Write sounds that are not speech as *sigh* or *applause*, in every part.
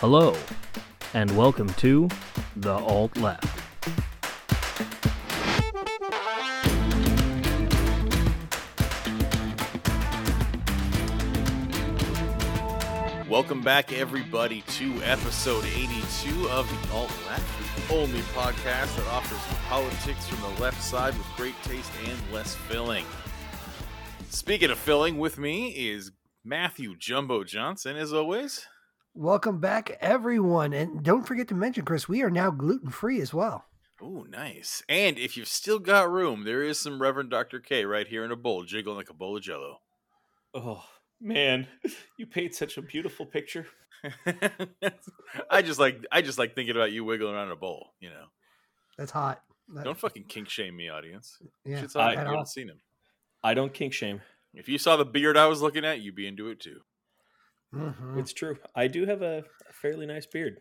Hello, and welcome to The Alt Left. Welcome back, everybody, to episode 82 of the Alt Left, the only podcast that offers politics from the left side with great taste and less filling. Speaking of filling, with me is Matthew Jumbo Johnson, as always. Welcome back, everyone. And don't forget to mention, Chris, we are now gluten free as well. Oh, nice. And if you've still got room, there is some Reverend Dr. K right here in a bowl, jiggling like a bowl of jello. Oh man, *laughs* you paint such a beautiful picture. *laughs* I just like I just like thinking about you wiggling around in a bowl, you know. That's hot. That- Don't fucking kink shame me, audience. yeah. Shit's hot. I- you haven't seen him. I don't kink shame. If you saw the beard I was looking at, you'd be into it too. Mhm. It's true. I do have a, a fairly nice beard.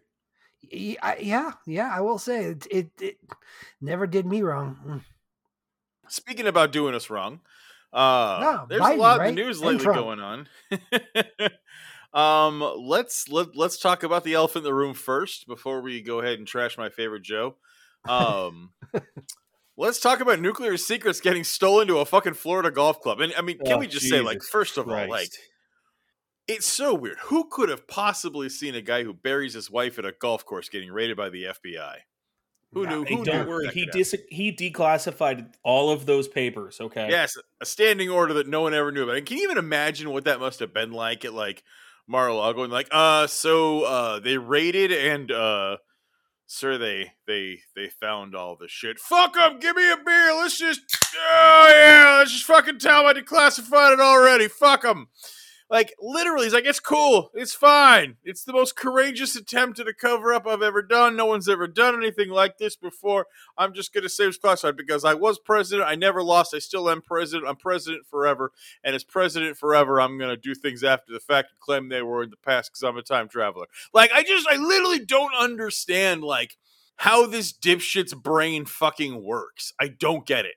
Y- I- yeah, yeah, I will say it, it, it never did me wrong. Mm. Speaking about doing us wrong, uh, No, there's Biden, a lot right? in the news lately Trump. going on. *laughs* um, let's let let's talk about the elephant in the room first before we go ahead and trash my favorite Joe. Um, *laughs* let's talk about nuclear secrets getting stolen to a fucking Florida golf club. And I mean, can Oh, we just say, like, first of all, like, Christ. It's so weird. Who could have possibly seen a guy who buries his wife at a golf course getting raided by the FBI? Who knew? Who don't knew worry. He dis- he declassified all of those papers. Okay. Yes, a standing order that no one ever knew about. And can you even imagine what that must have been like at like Mar-a-Lago and like, uh, so uh they raided and uh sir they they they found all the shit. Fuck them, give me a beer. Let's just oh yeah, let's just fucking tell them I declassified it already. Fuck them. Like literally, he's like, it's cool, it's fine. It's the most courageous attempt at a cover up I've ever done. No one's ever done anything like this before. I'm just gonna say it's classified because I was president. I never lost. I still am president. I'm president forever. And as president forever, I'm gonna do things after the fact and claim they were in the past because I'm a time traveler. Like I just, I literally don't understand like how this dipshit's brain fucking works. I don't get it.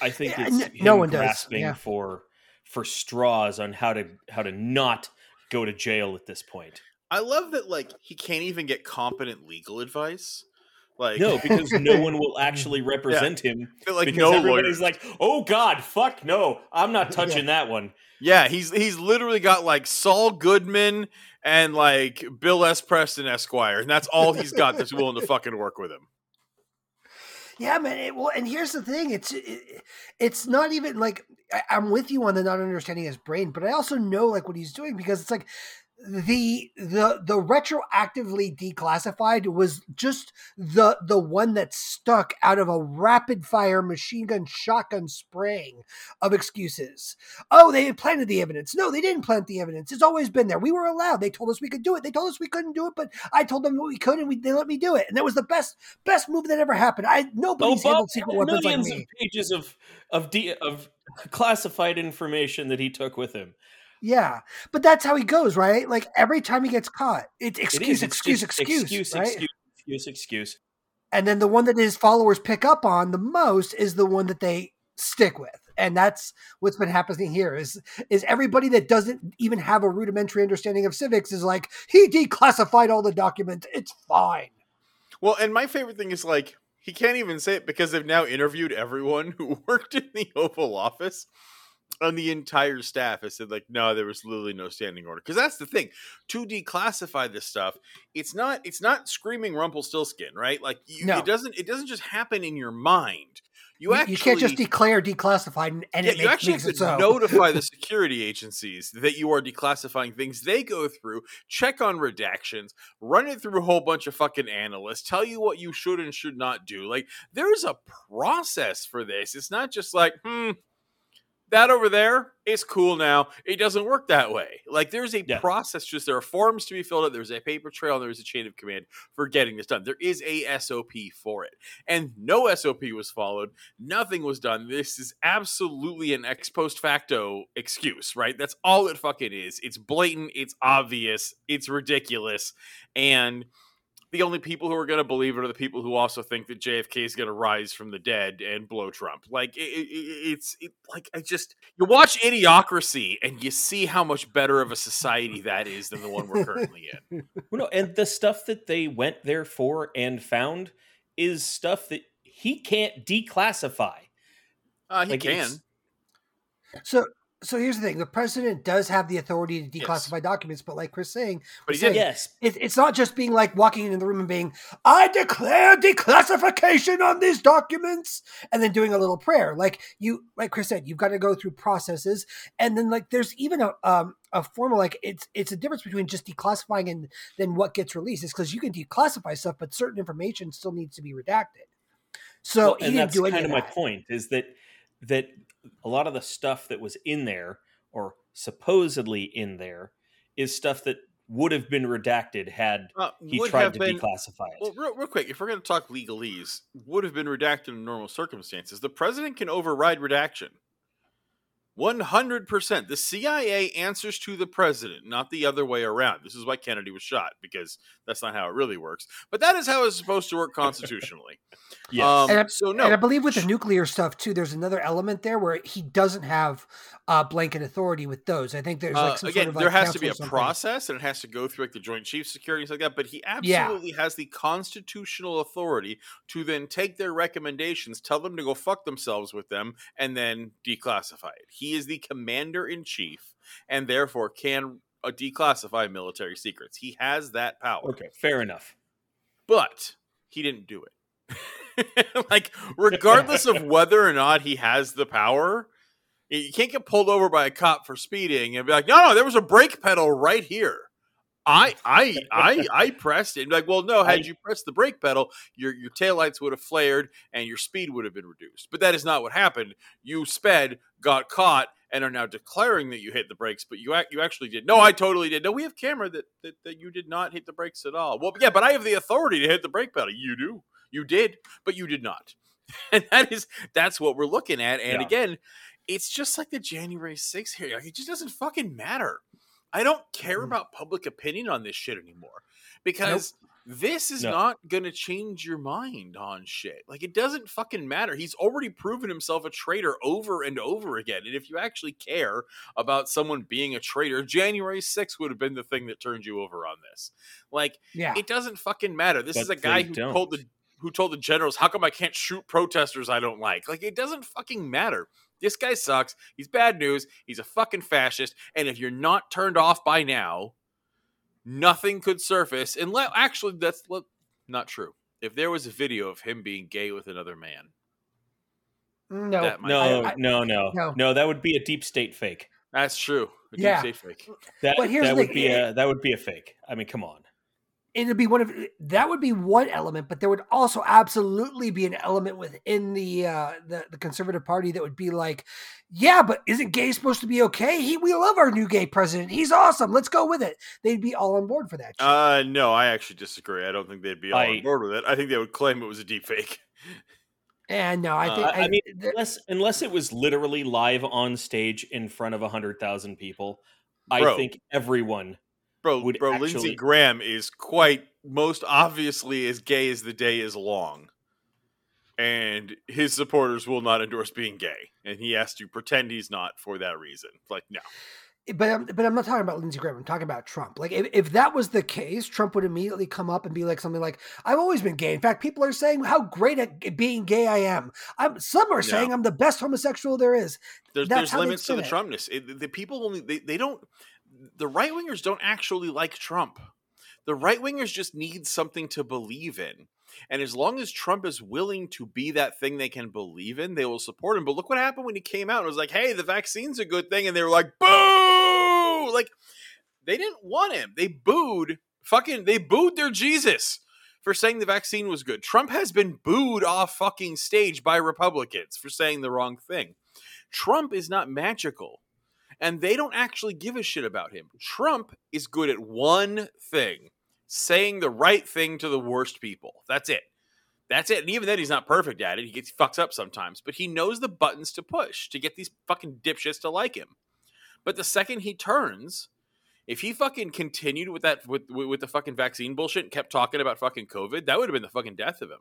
I think Yeah, it's him no one does, grasping yeah. for for straws on how to how to not go to jail at this point. I love that like he can't even get competent legal advice. Like No, because no one will *laughs* actually represent him. that, like because no everybody's lawyers. like, "Oh God, fuck no! I'm not *laughs* touching that one." Yeah, he's he's literally got like Saul Goodman and like Bill S. Preston Esquire, and that's all he's got that's willing to fucking work with him. Yeah, man. It, well, and here's the thing: it's it, it's not even like I, I'm with you on the not understanding his brain, but I also know like what he's doing because it's like the the the retroactively declassified was just the the one that stuck out of a rapid fire machine gun shotgun spraying of excuses. Oh, they planted the evidence. No, they didn't plant the evidence. It's always been there. We were allowed. They told us we could do it. They told us we couldn't do it, but I told them we could, and we, they let me do it. And that was the best best move that ever happened. I nobody's Obama handled secret weapons like millions me. of pages of of de- of classified information that he took with him. Yeah, but that's how he goes, right? Like every time he gets caught, it's It excuse, is. Excuse, excuse, excuse, right? excuse, excuse, excuse. And then the one that his followers pick up on the most is the one that they stick with, and that's what's been happening here. Is is everybody that doesn't even have a rudimentary understanding of civics is like he declassified all the documents. It's fine. Well, and my favorite thing is like he can't even say it because they've now interviewed everyone *laughs* who worked in the Oval Office. And the entire staff has said, like, no, there was literally no standing order. Because that's the thing. To declassify this stuff, it's not it's not screaming Rumpelstiltskin, right? Like you, No. it doesn't it doesn't just happen in your mind. You, You, actually you can't just declare declassified and, and yeah, it you actually makes have to so. notify the *laughs* security agencies that you are declassifying things. They go through, check on redactions, run it through a whole bunch of fucking analysts, tell you what you should and should not do. Like there's a process for this. It's not just like, hmm, that over there is cool now. It doesn't work that way. Like there's a Yeah. process. Just there are forms to be filled out. There's a paper trail. And there's a chain of command for getting this done. There is a SOP for it, and no SOP was followed. Nothing was done. This is absolutely an ex post facto excuse, right? That's all it fucking is. It's blatant. It's obvious. It's ridiculous, and the only people who are going to believe it are the people who also think that JFK is going to rise from the dead and blow Trump. Like it, it, it's it, like I just you watch Idiocracy and you see how much better of a society *laughs* that is than the one we're currently in. Well, no, and the stuff that they went there for and found is stuff that he can't declassify. Uh, he Like, can. So so here's the thing: the president does have the authority to Yes. declassify documents, but like Chris saying, But he saying, didn't. Yes, it, it's not just being like walking into the room and being, "I declare declassification on these documents," and then doing a little prayer. Like you, like Chris said, you've got to go through processes, and then like there's even a um a formal like it's it's a difference between just declassifying and then what gets released. Is because you can declassify stuff, but certain information still needs to be redacted. So Well, he and didn't that's do any kind of of my point is that that a lot of the stuff that was in there or supposedly in there is stuff that would have been redacted had Uh, he tried to been, declassify it. Well, real, real quick, if we're going to talk legalese, would have been redacted in normal circumstances. The president can override redaction. 100%. The CIA answers to the president, not the other way around. This is why Kennedy was shot, because that's not how it really works. But that is how it's supposed to work constitutionally. *laughs* yes. Um, And I- so, no. And I believe with the nuclear stuff too, there's another element there where he doesn't have uh, blanket authority with those. I think there's like Uh, again, sort of like there has to be a process, and it has to go through like the Joint Chiefs Security and stuff like that. But he Yeah. absolutely has the constitutional authority to then take their recommendations, tell them to go fuck themselves with them, and then declassify it. He is the commander in chief, and therefore can uh, declassify military secrets. He has that power, okay, fair enough. but he didn't do it. *laughs* like, regardless of *laughs* whether or not he has the power, you can't get pulled over by a cop for speeding and be like, no, no, there was a brake pedal right here. I I I *laughs* I pressed it. Like, well, no, had you pressed the brake pedal, your your taillights would have flared and your speed would have been reduced. But that is not what happened. You sped, got caught, and are now declaring that you hit the brakes, but you you actually did. No, I totally did. No, we have camera that, that that you did not hit the brakes at all. Well, yeah, but I have the authority to hit the brake pedal. You do. You did, but you did not. *laughs* And that is that's what we're looking at. And Yeah. again, it's just like the January 6th here. Like, it just doesn't fucking matter. I don't care Mhm. about public opinion on this shit anymore because this is No. not going to change your mind on shit. Like, it doesn't fucking matter. He's already proven himself a traitor over and over again. And if you actually care about someone being a traitor, January 6th would have been the thing that turned you over on this. Like, Yeah. it doesn't fucking matter. This But is a guy who don't. told the who told the generals, "How come I can't shoot protesters I don't like?" Like it doesn't fucking matter. This guy sucks. He's bad news. He's a fucking fascist. And if you're not turned off by now, nothing could surface. And let actually, that's le- not true. If there was a video of him being gay with another man, mm, No. that No, I- I- no, no, no. no, That would be a deep state fake. that's true. A deep state fake. That But here's that the would thing, be it- a that would be a fake. I mean, come on. It'd be one of that would be one element, but there would also absolutely be an element within the uh the, the conservative party that would be like, yeah, but isn't gay supposed to be okay? He we love our new gay president. He's awesome. Let's go with it. They'd be all on board for that. shit. Uh, no, I actually disagree. I don't think they'd be all I- on board with it. I think they would claim it was a deep fake. and no, I think uh, I mean, th- unless unless it was literally live on stage in front of hundred thousand people, Bro. I think everyone. Bro, would bro, actually- Lindsey Graham is quite most obviously as gay as the day is long. And his supporters will not endorse being gay. And he has to pretend he's not for that reason. Like, no. but I'm, but I'm not talking about Lindsey Graham. I'm talking about Trump. Like if, if that was the case, Trump would immediately come up and be like something like, "I've always been gay. In fact, people are saying how great at being gay I am. I'm some are No. saying I'm the best homosexual there is." There's, there's limits to the spin Trumpness. It, the- the people only, they, they don't, the right wingers don't actually like Trump. The right wingers just need something to believe in. And as long as Trump is willing to be that thing they can believe in, they will support him. But look what happened when he came out and was like, hey, the vaccine's a good thing. And they were like, boo! Like, they didn't want him. They booed, fucking, they booed their Jesus for saying the vaccine was good. Trump has been booed off fucking stage by Republicans for saying the wrong thing. Trump is not magical. And they don't actually give a shit about him. Trump is good at one thing saying the right thing to the worst people. That's it. That's it. And even then, he's not perfect at it. He gets he fucks up sometimes, but he knows the buttons to push to get these fucking dipshits to like him. But the second he turns, If he fucking continued with that with with with the fucking vaccine bullshit and kept talking about fucking COVID, that would have been the fucking death of him.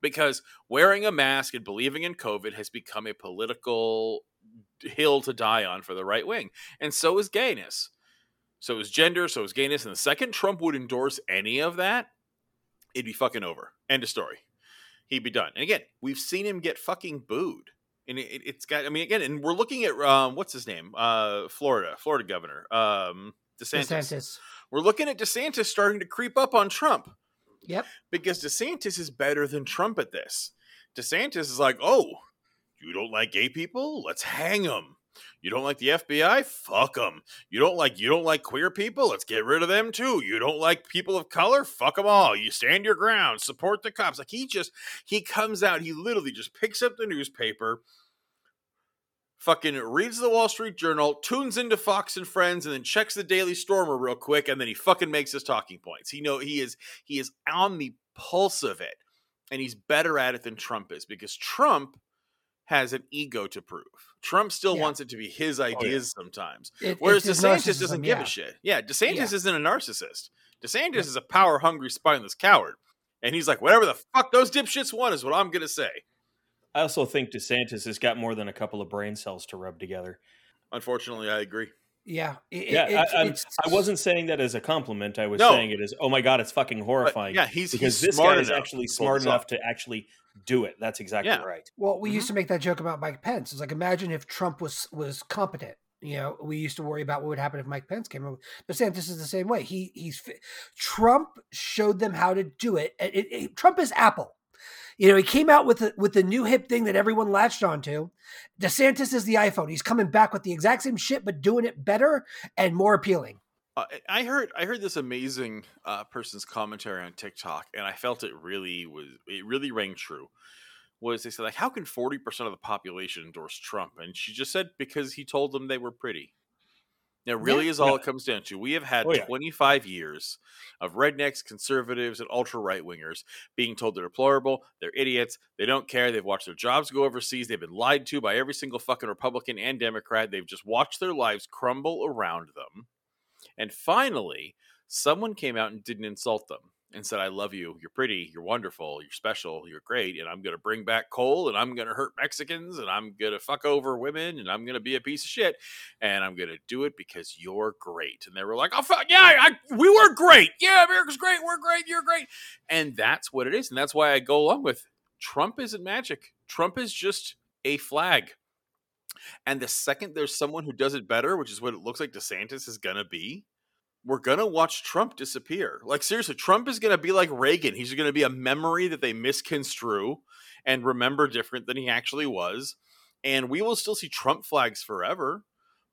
Because wearing a mask and believing in COVID has become a political hill to die on for the right wing. And so is gayness. So is gender, so is gayness. And the second Trump would endorse any of that, it'd be fucking over. End of story. He'd be done. And again, we've seen him get fucking booed. And it, it's got, I mean, again, and we're looking at, um, what's his name? Uh, Florida, Florida governor, um, DeSantis. DeSantis. We're looking at DeSantis starting to creep up on Trump Yep. because DeSantis is better than Trump at this. DeSantis is like, oh, you don't like gay people? Let's hang them. You don't like the FBI? Fuck them. You don't like you don't like queer people? Let's get rid of them too. You don't like people of color? Fuck them all. You stand your ground. Support the cops. Like he just he comes out. He literally just picks up the newspaper, fucking reads the Wall Street Journal, tunes into Fox and Friends, and then checks the Daily Stormer real quick, and then he fucking makes his talking points. He know he is he is on the pulse of it, and he's better at it than Trump is because Trump has an ego to prove. Trump still Yeah. wants it to be his ideas sometimes, It- whereas DeSantis doesn't give yeah. a shit. Yeah, DeSantis Yeah. isn't a narcissist. DeSantis is a power hungry, spineless coward. And he's like, whatever the fuck those dipshits want is what I'm gonna say. I also think DeSantis has got more than a couple of brain cells to rub together. Unfortunately, I agree. Yeah. It- Yeah, it's- I, I'm, it's- I wasn't saying that as a compliment. I was No. saying it as, oh my god, it's fucking But horrifying. yeah, he's because he's this smart guy is enough actually to smart enough off. to actually do it. That's exactly Yeah. right. Well, we Mhm. used to make that joke about Mike Pence. It's like imagine if Trump was was competent. You know, we used to worry about what would happen if Mike Pence came over. But DeSantis is the same way. He he's Trump showed them how to do it. It- it- it- Trump is Apple. You know, he came out with with the new hip thing that everyone latched onto. DeSantis is the iPhone. He's coming back with the exact same shit, but doing it better and more appealing. Uh, I heard I heard this amazing uh, person's commentary on TikTok, and I felt it really was it really rang true. Was they said like, how can forty percent of the population endorse Trump? And she just said because he told them they were pretty. That really Yeah. is all Yeah. it comes down to. We have had Oh, yeah. 25 years of rednecks, conservatives, and ultra right wingers being told they're deplorable, they're idiots, they don't care, they've watched their jobs go overseas, they've been lied to by every single fucking Republican and Democrat, they've just watched their lives crumble around them. And finally, someone came out and didn't insult them and said, I love you. You're pretty. You're wonderful. You're special. You're great. And I'm going to bring back coal and I'm going to hurt Mexicans and I'm going to fuck over women and I'm going to be a piece of shit. And I'm going to do it because you're great. And they were like, oh, fuck. Yeah, I, we were great. Yeah, America's great. We're great. You're great. And that's what it is. And that's why I go along with Trump isn't magic. Trump is just a flag. And the second there's someone who does it better, which is what it looks like DeSantis is going to be, we're going to watch Trump disappear. Like, seriously, Trump is going to be like Reagan. He's going to be a memory that they misconstrue and remember different than he actually was. And we will still see Trump flags forever.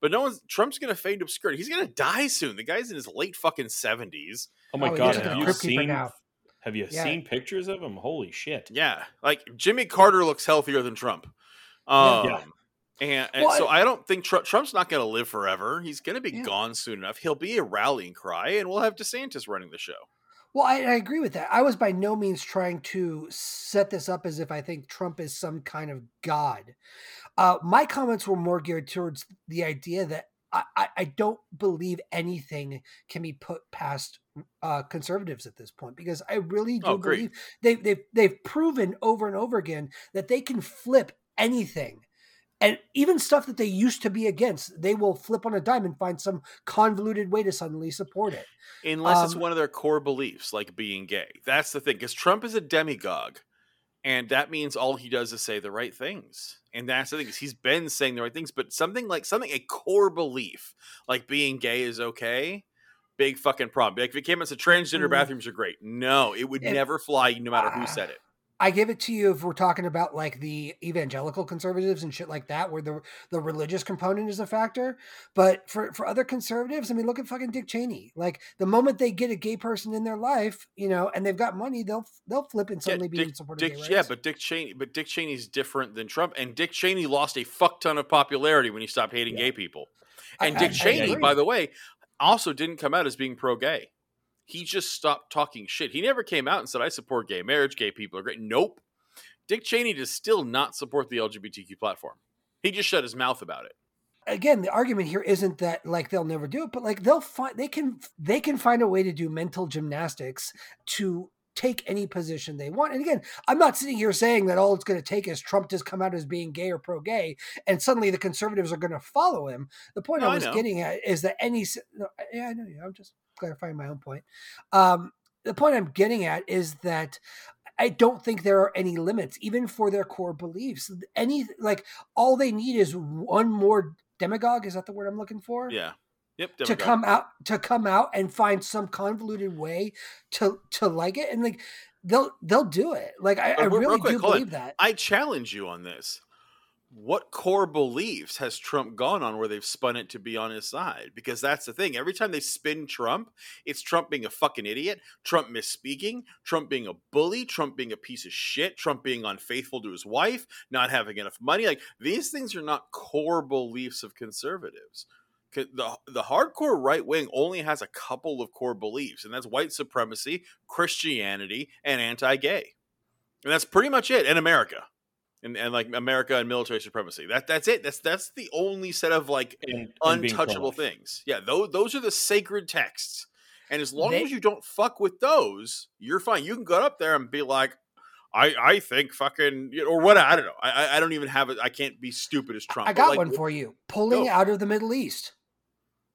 But no one's Trump's going to fade to obscurity. He's going to die soon. The guy's in his late fucking 70s. Oh my Oh, god, have you seen? now. Have you Yeah. seen pictures of him? Holy shit! Yeah. Like, Jimmy Carter looks healthier than Trump. Um, Yeah. And, and Well, so I don't think Tru- Trump's not going to live forever. He's going to be Yeah. gone soon enough. He'll be a rallying cry, and we'll have DeSantis running the show. Well, I, I agree with that. I was by no means trying to set this up as if I think Trump is some kind of god. Uh, my comments were more geared towards the idea that I, I, I don't believe anything can be put past uh, conservatives at this point because I really do Oh, believe they, they've they've proven over and over again that they can flip anything. And even stuff that they used to be against, they will flip on a dime and find some convoluted way to suddenly support it. Unless it's Um, one of their core beliefs, like being gay. That's the thing. Because Trump is a demagogue. And that means all he does is say the right things. And that's the thing, is he's been saying the right things, but something like something, a core belief, like being gay is okay, big fucking problem. Like if it came and said transgender Mm. bathrooms are great. No, it would It- never fly no matter who Ah. said it. I give it to you if we're talking about like the evangelical conservatives and shit like that, where the the religious component is a factor. But for for other conservatives, I mean, look at fucking Dick Cheney. Like the moment they get a gay person in their life, you know, and they've got money, they'll they'll flip and suddenly be in support Dick, of gay yeah, but Dick Cheney, but Dick Cheney's different than Trump, and Dick Cheney lost a fuck ton of popularity when he stopped hating Yeah. gay people. And I- Dick I Cheney, agree. by the way, also didn't come out as being pro-gay. He just stopped talking shit. He never came out and said, "I support gay marriage. Gay people are great." Nope. Dick Cheney does still not support the LGBTQ platform. He just shut his mouth about it. again, the argument here isn't that like they'll never do it, but like they'll find they can they can find a way to do mental gymnastics to take any position they want. And again, I'm not sitting here saying that all it's going to take is Trump to come out as being gay or pro gay, and suddenly the conservatives are going to follow him. The point No, I I was know. getting at is that any, no, yeah, I know, yeah, I'm just clarifying my own point. Um, the point I'm getting at is that I don't think there are any limits, even for their core beliefs. Any like all they need is one more demagogue. Is that the word I'm looking for? Yeah. Yep. to come out to come out and find some convoluted way to to like it and like they'll they'll do it like i, I real- real really quick, do on. believe that I challenge you on this. What core beliefs has Trump gone on where they've spun it to be on his side? Because that's the thing. Every time they spin Trump, it's Trump being a fucking idiot, Trump misspeaking, Trump being a bully, Trump being a piece of shit, Trump being unfaithful to his wife, not having enough money. Like these things are not core beliefs of conservatives. The, the hardcore right wing only has a couple of core beliefs, and that's white supremacy, Christianity, and anti gay. And that's pretty much it in America. And, and like America and military supremacy. That that's it. That's that's the only set of like And, and untouchable pro-life. things. Yeah, those those are the sacred texts. And as long They- as you don't fuck with those, you're fine. You can go up there and be like, I I think fucking or what I don't know. I I- don't even have it. I can't be stupid as Trump. i got like, one for you pulling Go. out of the middle east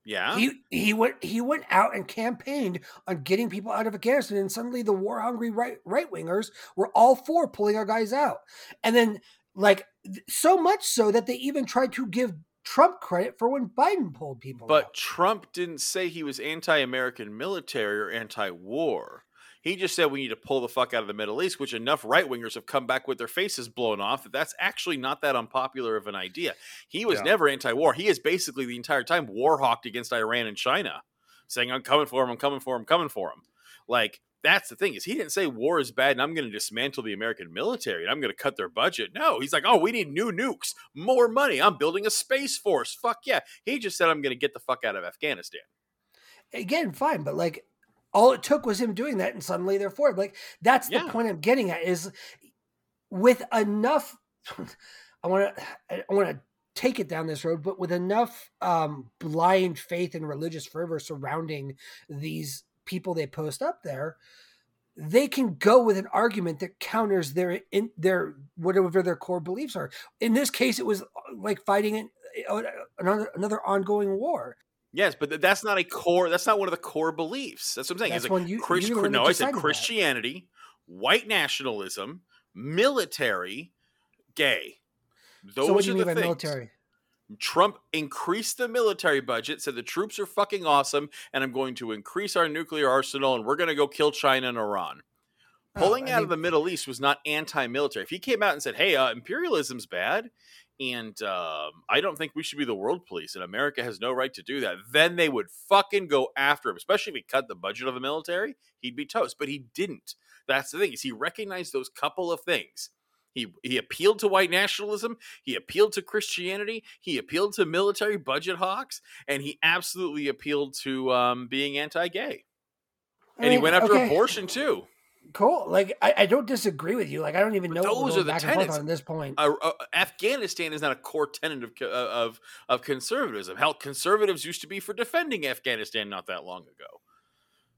Yeah. he he went he went out and campaigned on getting people out of afghanistan and suddenly the war hungry right right wingers were all for pulling our guys out and then like so much so that they even tried to give trump credit for when biden pulled people But out. Trump didn't say he was anti-American military or anti-war. He just said we need to pull the fuck out of the Middle East, which enough right wingers have come back with their faces blown off that that's actually not that unpopular of an idea. He was Yeah. never anti-war. He is basically the entire time war hawked against Iran and China, saying I'm coming for him, I'm coming for him, I'm coming for him. Like that's the thing is he didn't say war is bad and I'm going to dismantle the American military and I'm going to cut their budget. No, he's like, oh, we need new nukes, more money. I'm building a space force. Fuck yeah. He just said I'm going to get the fuck out of Afghanistan. again, fine, but like all it took was him doing that, and suddenly they're for it. Like that's the Yeah. point I'm getting at is with enough. *laughs* I want to. I want to take it down this road, but with enough um, blind faith and religious fervor surrounding these people they post up there. They can go with an argument that counters their in their whatever their core beliefs are. In this case, it was uh, like fighting an, uh, another another ongoing war. Yes, but th- that's not a core. That's not one of the core beliefs. That's what I'm saying. That's It's like you- Chris, you're the one that no, I said decided that. Christianity, white nationalism, military, gay. Those so what do are you the mean by things. military? Trump increased the military budget, said the troops are fucking awesome, and I'm going to increase our nuclear arsenal, and we're going to go kill China and Iran. Oh, Pulling I out of the Middle East was not anti-military. If he came out and said, "Hey, uh, imperialism's bad," and um, I don't think we should be the world police, and America has no right to do that, then they would fucking go after him. Especially if he cut the budget of the military, he'd be toast. But he didn't. That's the thing is he recognized those couple of things. He he appealed to white nationalism. He appealed to Christianity. He appealed to military budget hawks, and he absolutely appealed to um, being anti-gay. I And he went after okay, abortion too. Cool. Like I, I don't disagree with you. Like I don't even know those are the tenets. on at this point. uh, uh, Afghanistan is not a core tenet of, uh, of of conservatism. Hell, conservatives used to be for defending Afghanistan not that long ago.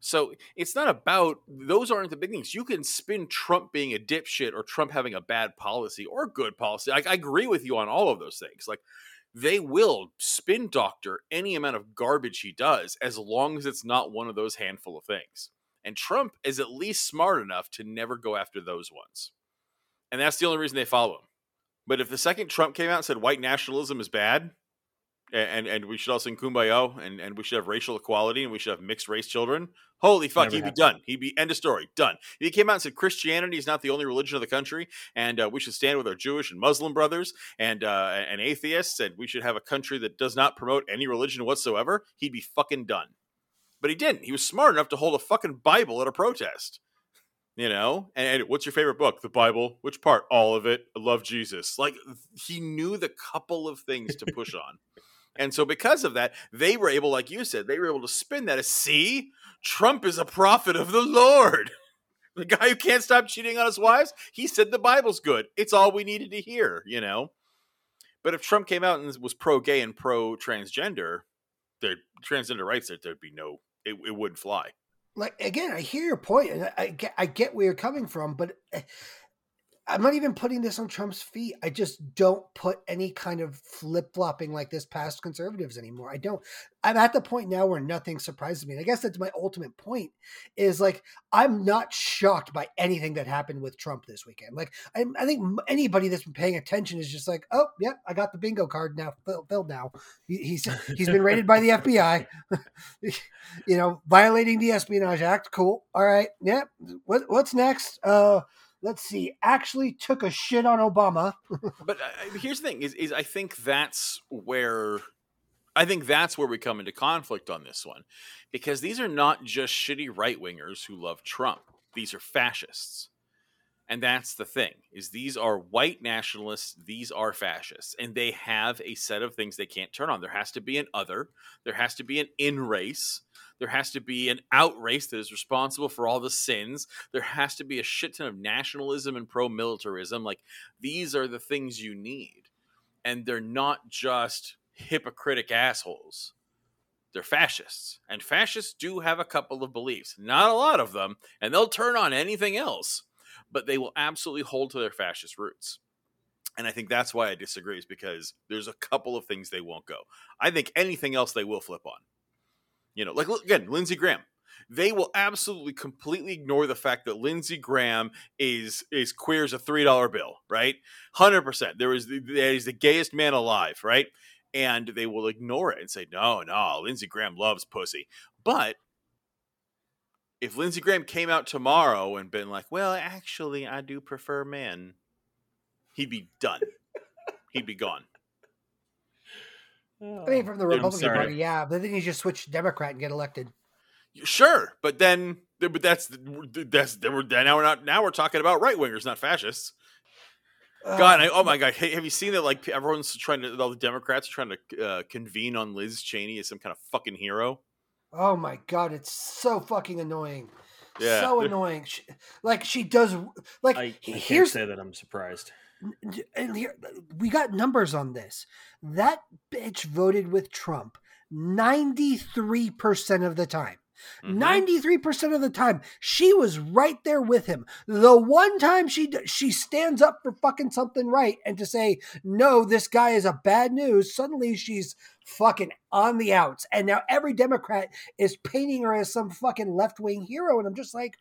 So it's not about those aren't the big things. You can spin Trump being a dipshit or Trump having a bad policy or good policy. I, I agree with you on all of those things. Like they will spin doctor any amount of garbage he does as long as it's not one of those handful of things. And Trump is at least smart enough to never go after those ones. And that's the only reason they follow him. But if the second Trump came out and said white nationalism is bad, and and we should all sing kumbaya, and, and we should have racial equality, and we should have mixed race children, holy fuck, Never he'd be done. He'd be end of story, done. If he came out and said Christianity is not the only religion of the country, and uh, we should stand with our Jewish and Muslim brothers and uh, and atheists, and we should have a country that does not promote any religion whatsoever, he'd be fucking done. But he didn't. He was smart enough to hold a fucking Bible at a protest. You know, and, and what's your favorite book? The Bible. Which part? All of it. I love Jesus. Like he knew the couple of things to push on. *laughs* And so because of that, they were able, like you said, they were able to spin that as see, Trump is a prophet of the Lord. *laughs* The guy who can't stop cheating on his wives, he said the Bible's good. It's all we needed to hear, you know. But if Trump came out and was pro gay and pro transgender, the transgender rights, there, there'd be no, it, it wouldn't fly. Like again, I hear your point, and I, I get I get where you're coming from, but eh, I'm not even putting this on Trump's feet. I just don't put any kind of flip flopping like this past conservatives anymore. I don't. I'm at the point now where nothing surprises me. And I guess that's my ultimate point is like, I'm not shocked by anything that happened with Trump this weekend. Like, I, I think anybody that's been paying attention is just like, oh, yep, yeah, I got the bingo card now filled now. He, he's, he's been raided by the *laughs* FBI, *laughs* you know, violating the Espionage Act. Cool. All right. Yeah. What, what's next? Uh, let's see, actually took a shit on Obama. *laughs* but uh, here's the thing: is, is I think that's where I think that's where we come into conflict on this one, because these are not just shitty right wingers who love Trump; these are fascists. And that's the thing is these are white nationalists, these are fascists, and they have a set of things they can't turn on. There has to be an other, there has to be an in race, there has to be an out race that is responsible for all the sins. There has to be a shit ton of nationalism and pro militarism. Like these are the things you need. And they're not just hypocritic assholes. They're fascists. And fascists do have a couple of beliefs. Not a lot of them, and they'll turn on anything else but they will absolutely hold to their fascist roots. And I think that's why I disagree, is because there's a couple of things they won't go. I think anything else they will flip on. You know, like again, Lindsey Graham. They will absolutely completely ignore the fact that Lindsey Graham is is queer as a three dollar bill, right? Hundred percent. There is the, is the gayest man alive, right? And they will ignore it and say, no, no, Lindsey Graham loves pussy. But if Lindsey Graham came out tomorrow and been like, "Well, actually, I do prefer men," he'd be done. he'd be gone. I mean, from the Republican Party, yeah, but then you just switch Democrat and get elected. Sure, but then, but that's that's now we're not now we're talking about right wingers, not fascists. God, I, oh my God! Hey, have you seen that? Like everyone's trying to, all the Democrats are trying to uh, convene on Liz Cheney as some kind of fucking hero. Oh my god, it's so fucking annoying. Yeah. So annoying. She, like she does like I, I can't say that I'm surprised. And here we got numbers on this. That bitch voted with Trump 93% of the time. Mm-hmm. 93% of the time she was right there with him the one time she she stands up for fucking something right and to say no this guy is a bad news suddenly she's fucking on the outs. And now every Democrat is painting her as some fucking left wing hero. And I'm just like,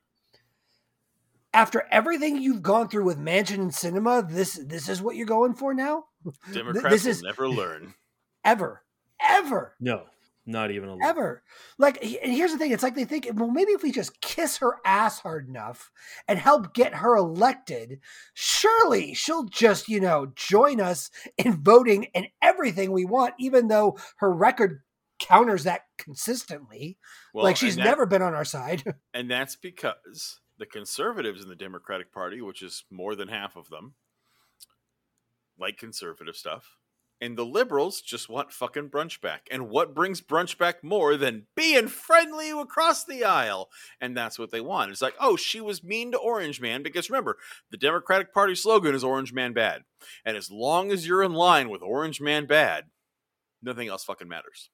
after everything you've gone through with Manchin and Sinema, this this is what you're going for now. *laughs* Democrats this will is, never learn, *laughs* ever, ever. No, not even a little. Ever. Like, and here's the thing it's like they think, well, maybe if we just kiss her ass hard enough and help get her elected, surely she'll just, you know, join us in voting and everything we want, even though her record counters that consistently. Well, like, she's that, never been on our side. *laughs* And that's because the conservatives in the Democratic Party, which is more than half of them, like conservative stuff and the liberals just want fucking brunch back. And what brings brunch back more than being friendly across the aisle? And that's what they want. It's like, oh, she was mean to Orange Man. Because remember, the Democratic Party slogan is Orange Man Bad. And as long as you're in line with Orange Man Bad, nothing else fucking matters.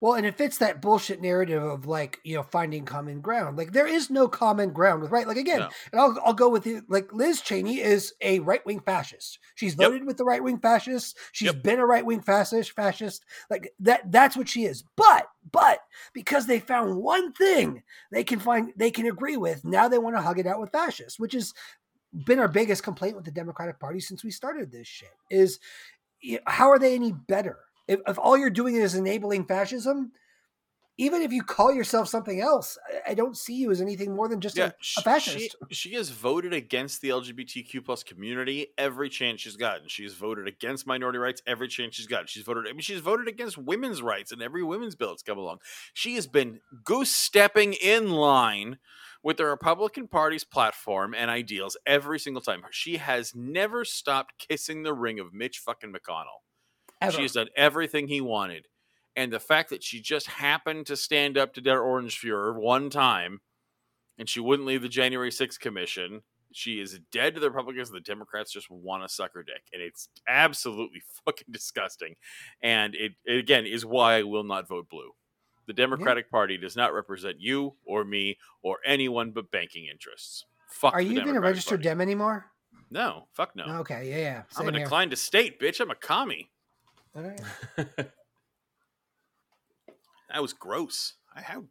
Well, and it fits that bullshit narrative of like you know finding common ground. Like there is no common ground with right. Like again, no. and I'll I'll go with you. Like Liz Cheney is a right wing fascist. She's voted yep. with the right wing fascists. She's yep. been a right wing fascist. Fascist. Like that. That's what she is. But but because they found one thing they can find they can agree with, now they want to hug it out with fascists, which has been our biggest complaint with the Democratic Party since we started this shit. Is how are they any better? If, if all you're doing is enabling fascism, even if you call yourself something else, I don't see you as anything more than just yeah, a, a, fascist. She, she, has voted against the LGBTQ plus community every chance she's gotten. She's voted against minority rights every chance she's gotten. She's voted. I mean, she's voted against women's rights in every women's bill that's come along. She has been goose stepping in line with the Republican Party's platform and ideals every single time. She has never stopped kissing the ring of Mitch fucking McConnell. Ever. She has done everything he wanted. And the fact that she just happened to stand up to Der Orange Fuhrer one time and she wouldn't leave the January 6th commission She is dead to the Republicans. The Democrats just want to suck her dick, and it's absolutely *laughs* fucking disgusting. And it, it again is why I will not vote blue. The Democratic Party does not represent you or me or anyone but banking interests. Fuck. Are you even a Democratic registered Party. Dem anymore? No, fuck no. Okay, yeah, yeah. I'm here. inclined to state, bitch. I'm a commie. All right. *laughs* That was gross. I how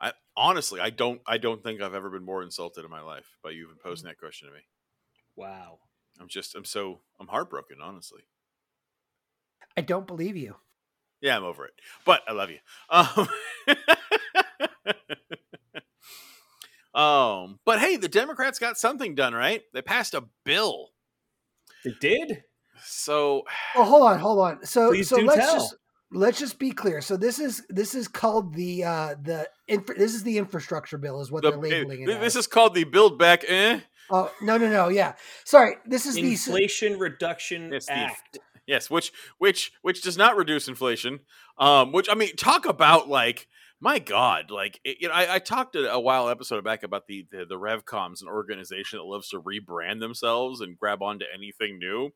I honestly I don't I don't think I've ever been more insulted in my life by you even posing that question to me. wow. I'm just I'm so I'm heartbroken, honestly. I don't believe you. Yeah, I'm over it. But I love you. Um, *laughs* um but hey, the Democrats got something done, right? They passed a bill. They did. So Oh, hold on, hold on. So, so do let's tell. just let's just be clear. So this is this is called the uh the infra- this is the infrastructure bill is what the, they're labeling it. this as. is called the Build Back eh? oh no no no yeah. Sorry, this is the Inflation Reduction Yes, the- Act. Yes, which which which does not reduce inflation. Um, which I mean, talk about like my God, like it, you know, I, I talked a, while episode back about the, the the RevComs, an organization that loves to rebrand themselves and grab onto anything new.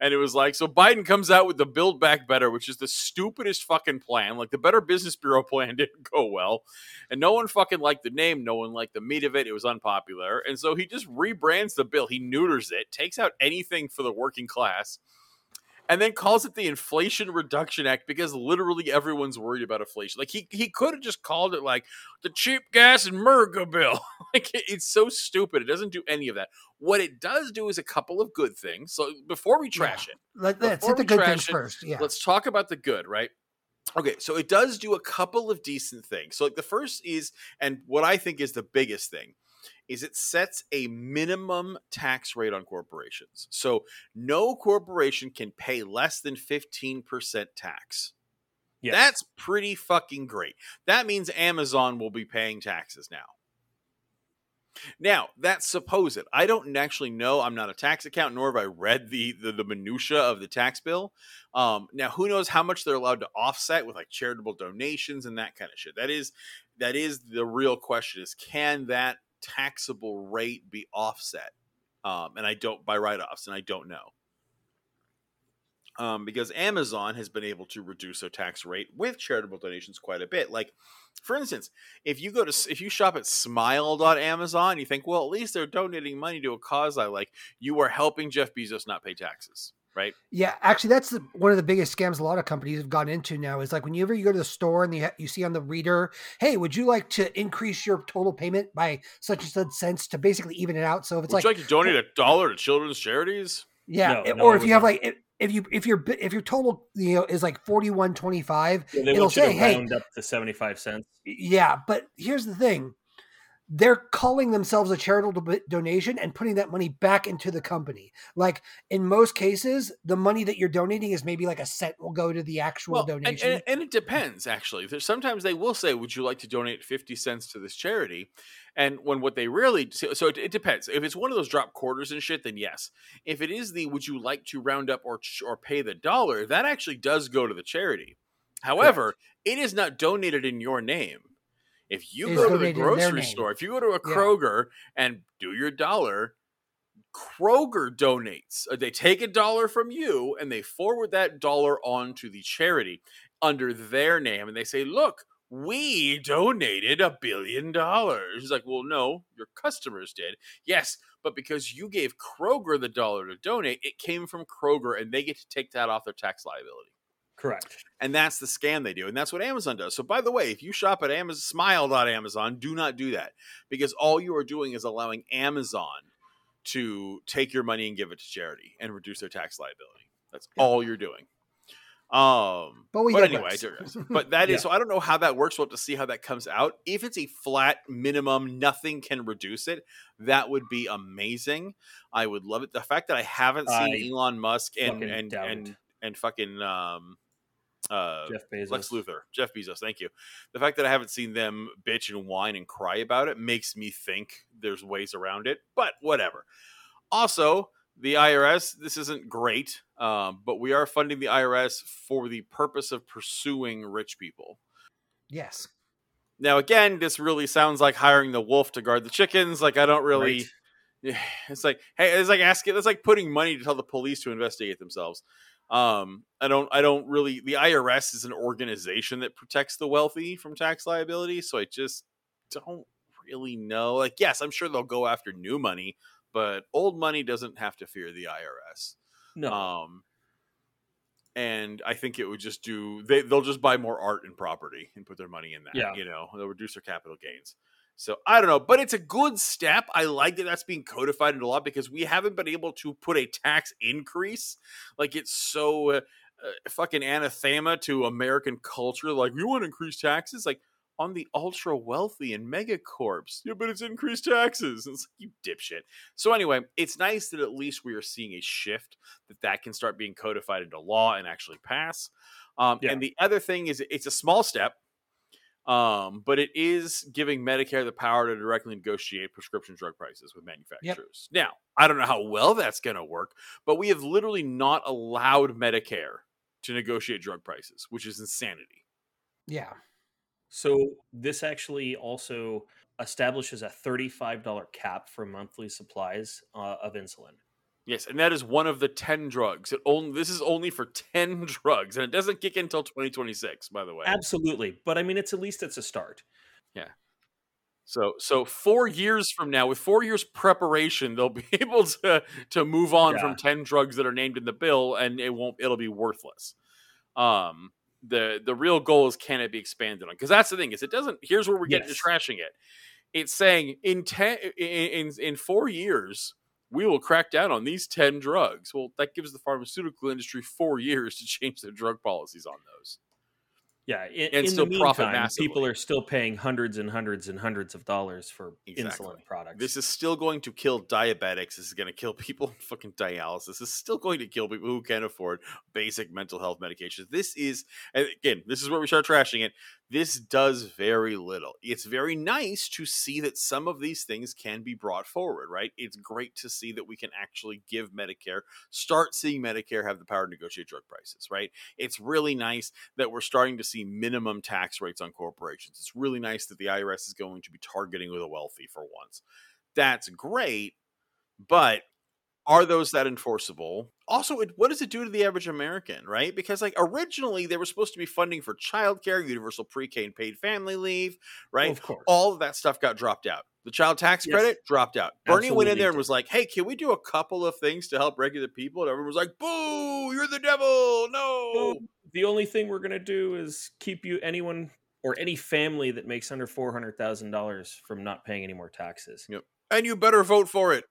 And it was like, so Biden comes out with the Build Back Better, which is the stupidest fucking plan. Like the Better Business Bureau *laughs* plan didn't go well, and no one fucking liked the name. No one liked the meat of it. It was unpopular, and so he just rebrands the bill. He neuters it, takes out anything for the working class and then calls it the Inflation Reduction Act because literally everyone's worried about inflation. Like he he could have just called it like the cheap gas and America bill. *laughs* like it- it's so stupid. It doesn't do any of that. What it does do is a couple of good things. So before we trash it, Let, us hit the good things it, first. Yeah. let's talk about the good, right? Okay, so it does do a couple of decent things. So like the first is, and what I think is the biggest thing, is it sets a minimum tax rate on corporations. So no corporation can pay less than 15% tax. Yes. That's pretty fucking great. That means Amazon will be paying taxes now. Now, that's supposed. I don't actually know. I'm not a tax accountant, nor have I read the the, the minutia of the tax bill. Um, now, who knows how much they're allowed to offset with like charitable donations and that kind of shit. That is that is the real question: is can that taxable rate be offset? Um, and I don't by write offs, and I don't know um, because Amazon has been able to reduce their tax rate with charitable donations quite a bit. Like, for instance, if you go to if you shop at Smile.Amazon, you think, well, at least they're donating money to a cause I like. You are helping Jeff Bezos not pay taxes, right? Yeah, actually, that's the, one of the biggest scams a lot of companies have gone into now. Is like whenever you go to the store and you, you see on the reader, "Hey, would you like to increase your total payment by such and such cents to basically even it out?" So if it's Would like, you like to donate a dollar to children's charities? yeah, No, it- no, or if you have not. like if, if you if your if your total you know is like forty one twenty five, Yeah, it'll say, "Hey, round up to 75 cents. yeah," but here's the thing. They're calling themselves a charitable donation and putting that money back into the company. Like in most cases, the money that you're donating is maybe like a cent will go to the actual and, donation. and, and it depends actually. There's sometimes they will say, "Would you like to donate fifty cents to this charity?" And when what they really so so it, it depends. If it's one of those drop quarters and shit, then yes. If it is the "Would you like to round up or or pay the dollar?" that actually does go to the charity. However, it is not donated in your name. If you go to the donated in their grocery store, if you go to a Yeah. Kroger and do your dollar, Kroger donates. Uh, They take a dollar from you and they forward that dollar on to the charity under their name. And they say, look, we donated a billion dollars. He's like, well, no, your customers did. Yes, but because you gave Kroger the dollar to donate, it came from Kroger and they get to take that off their tax liability. Correct. And that's the scam they do. And that's what Amazon does. So, by the way, if you shop at Amazon, smile.amazon, do not do that because all you are doing is allowing Amazon to take your money and give it to charity and reduce their tax liability. That's Yeah. all you're doing. Um, But we anyway, digress. digress. *laughs* but that is Yeah. so I don't know how that works. We'll have to see how that comes out. If it's a flat minimum, nothing can reduce it. That would be amazing. I would love it. The fact that I haven't seen I Elon Musk and and and and fucking um uh Jeff Bezos. Lex Luthor, Jeff Bezos, thank you. The fact that I haven't seen them bitch and whine and cry about it makes me think there's ways around it, but whatever. Also, the IRS, this isn't great, um, but we are funding the IRS for the purpose of pursuing rich people. yes. Now, again, this really sounds like hiring the wolf to guard the chickens. Like, I don't really, Right. *sighs* It's like hey, it's like asking, it's like putting money to tell the police to investigate themselves. Um, I don't, I don't really. The IRS is an organization that protects the wealthy from tax liability, so I just don't really know. Like, yes, I'm sure they'll go after new money, but old money doesn't have to fear the IRS. No, Um, and I think it would just do they they'll just buy more art and property and put their money in that. Yeah. You know, they'll reduce their capital gains. So I don't know, but it's a good step. I like that that's being codified into law because we haven't been able to put a tax increase. Like it's so uh, uh, fucking anathema to American culture. Like we want to increase taxes. Like on the ultra wealthy and megacorps. Yeah, but it's increased taxes. It's like, you dipshit. So anyway, it's nice that at least we are seeing a shift that that can start being codified into law and actually pass. Um, Yeah. And the other thing is, it's a small step, um, but it is giving Medicare the power to directly negotiate prescription drug prices with manufacturers. Now, I don't know how well that's going to work, but we have literally not allowed Medicare to negotiate drug prices, which is insanity. Yeah. So this actually also establishes a $35 cap for monthly supplies uh, of insulin. Yes, and that is one of the ten drugs. It only this is only for ten *laughs* drugs, and it doesn't kick in until 2026. By the way, Absolutely, but I mean, it's at least it's a start. Yeah. So so four years from now, with four years preparation, they'll *laughs* be able to to move on Yeah. from ten drugs that are named in the bill, and it won't. It'll be worthless. Um, the the real goal is can it be expanded on? Because that's the thing is it doesn't. Here's where we get Yes. to trashing it. It's saying in ten in, in in four years we will crack down on these 10 drugs. Well, that gives the pharmaceutical industry four years to *laughs* change their drug policies on those. Yeah, in, And in still the profit meantime, massively. people are still paying hundreds and hundreds and hundreds of dollars for Exactly. insulin products. This is still going to kill diabetics. This is going to kill people fucking dialysis. This is still going to kill people who can't afford basic mental health medications. This is, again, this is where we start trashing it. This does very little. It's very nice to see that some of these things can be brought forward, right? It's great to see that we can actually give Medicare, start seeing Medicare have the power to negotiate drug prices, right? It's really nice that we're starting to see minimum tax rates on corporations. It's really nice that the IRS is going to be targeting the wealthy for once. That's great, but are those that enforceable? Also, it, what does it do to the average American, right? Because like originally they were supposed to be funding for childcare, universal pre-K and paid family leave, right? of course. All of that stuff got dropped out. The child tax Yes. credit dropped out. Bernie went in there and was like, "Hey, can we do a couple of things to help regular people?" And everyone was like, "Boo! You're the devil! No!" The only thing we're gonna do is keep you anyone or any family that makes under four hundred thousand dollars from not paying any more taxes. Yep. And you better vote for it.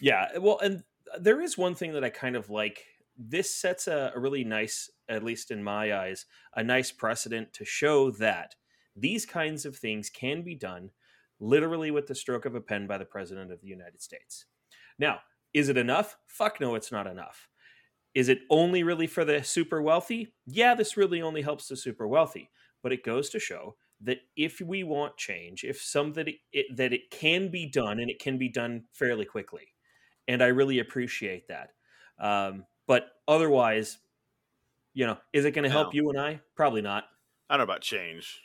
Yeah, well, and there is one thing that I kind of like. This sets a, a really nice, at least in my eyes, a nice precedent to show that these kinds of things can be done literally with the stroke of a pen by the President of the United States. Now, is it enough? Fuck no, it's not enough. Is it only really for the super wealthy? Yeah, this really only helps the super wealthy. But it goes to show that if we want change, if it, that it can be done and it can be done fairly quickly, and I really appreciate that. Um, but otherwise, you know, is it going to help No. you and I? Probably not. I don't know about change.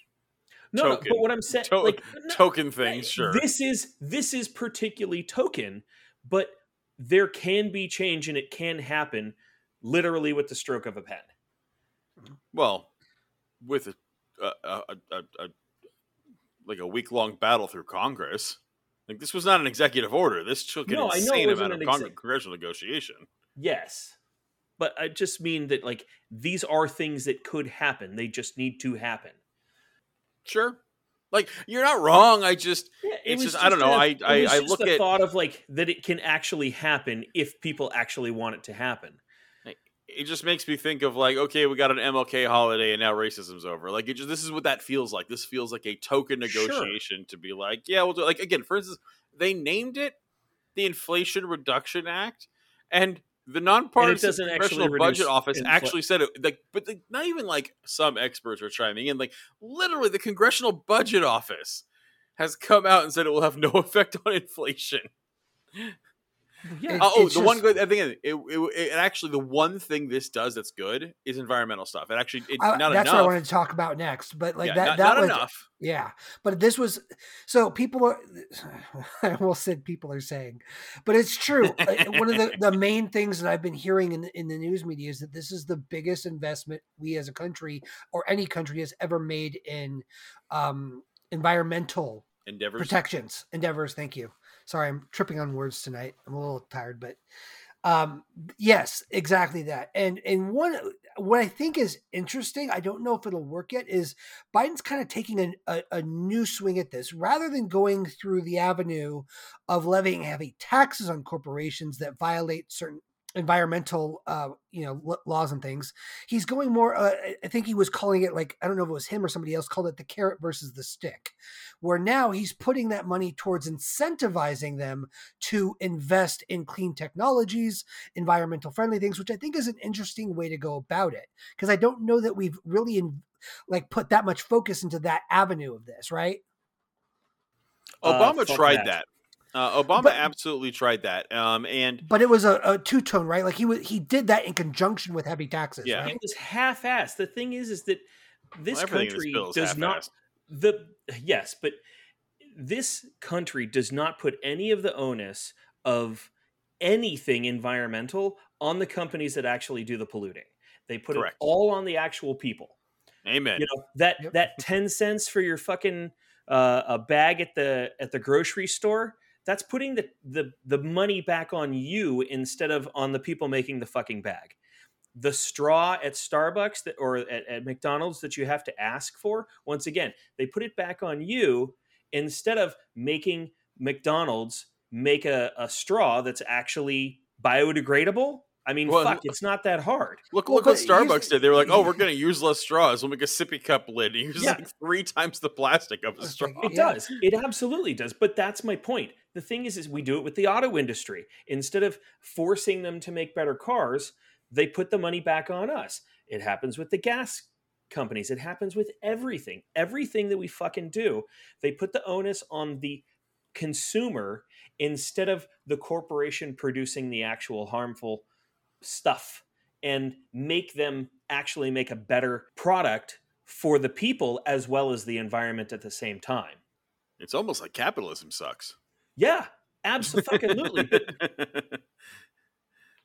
No, no, but what I'm saying, To- like, no, Token things, sure. this is this is particularly token, but there can be change and it can happen literally with the stroke of a pen. well, with a, a, a, a, a like a week long battle through Congress. Like this was not an executive order. This took an No, it insane amount of an Cong- exec- congressional negotiation. Yes. But I just mean that like these are things that could happen. They just need to happen. Sure. Like you're not wrong. I just Yeah, It's just- I don't know, a- I- it I- just look the at- thought of like that it can actually happen if people actually want it to happen. It just makes me think of like, okay, we got an MLK holiday and now racism's over. Like it just this is what that feels like. This feels like a token Sure. negotiation to be like, yeah, we'll do like again, for instance, they named it the Inflation Reduction Act and the nonpartisan congressional budget office infl- actually said it like but like, not even like some experts are chiming in like literally the congressional budget office has come out and said it will have no *laughs* effect on inflation Yeah. It- Uh, oh, the one good thing it, it, it actually the one thing this does that's good is environmental stuff. It actually it, I- not that's enough. what I wanted to talk about next. But like yeah, that, not, that not was enough. Yeah, but this was so people are. *laughs* I will say people are saying, but it's true. One of the, the *laughs* main things that I've been hearing in the, in the news media is that this is the biggest investment we as a country or any country has ever made in um, environmental Endeavors. protections endeavors. Thank you. Sorry, I'm tripping on words tonight. I'm a little tired, but um, yes, exactly that. And and one what I think is interesting, I don't know if it'll work yet, is Biden's kind of taking a, a, a new swing at this rather than going through the avenue of levying heavy taxes on corporations that violate certain environmental uh you know l- laws and things he's going more uh, I- i think he was calling it like i don't know if it was him or somebody else called it the carrot versus the stick where now he's putting that money towards incentivizing them to invest in clean technologies environmental friendly things which i think is an interesting way to go about it because i don't know that we've really in, like put that much focus into that avenue of this right Uh, Obama fuck tried that. that. Uh, Obama But- absolutely tried that. Um, and but it was a, a two-tone right like he was he did that in conjunction with heavy taxes Yeah. right? It was half-assed. The thing is, is that this well, country this does not half-assed. the yes, but this country does not put any of the onus of anything environmental on the companies that actually do the polluting. They put Correct. it all on the actual people. Amen. You know that Yep. that ten cents for your fucking uh, a bag at the at the grocery store. That's putting the, the the money back on you instead of on the people making the fucking bag. The straw at Starbucks that or at, at McDonald's that you have to ask for. Once again, they put it back on you instead of making McDonald's make a, a straw that's actually biodegradable. I mean, Well, fuck, it's not that hard. Look, Well, look what Starbucks here's- did. They were like, "Oh, we're going to use less straws. We'll make a sippy cup lid. and Use Yeah. like three times the plastic of a straw." It Yeah. does. It absolutely does. But that's my point. The thing is, is we do it with the auto industry. Instead of forcing them to make better cars, they put the money back on us. It happens with the gas companies. It happens with everything. Everything that we fucking do, they put the onus on the consumer instead of the corporation producing the actual harmful stuff and make them actually make a better product for the people as well as the environment at the same time. It's almost like capitalism sucks. Yeah, absolutely. *laughs*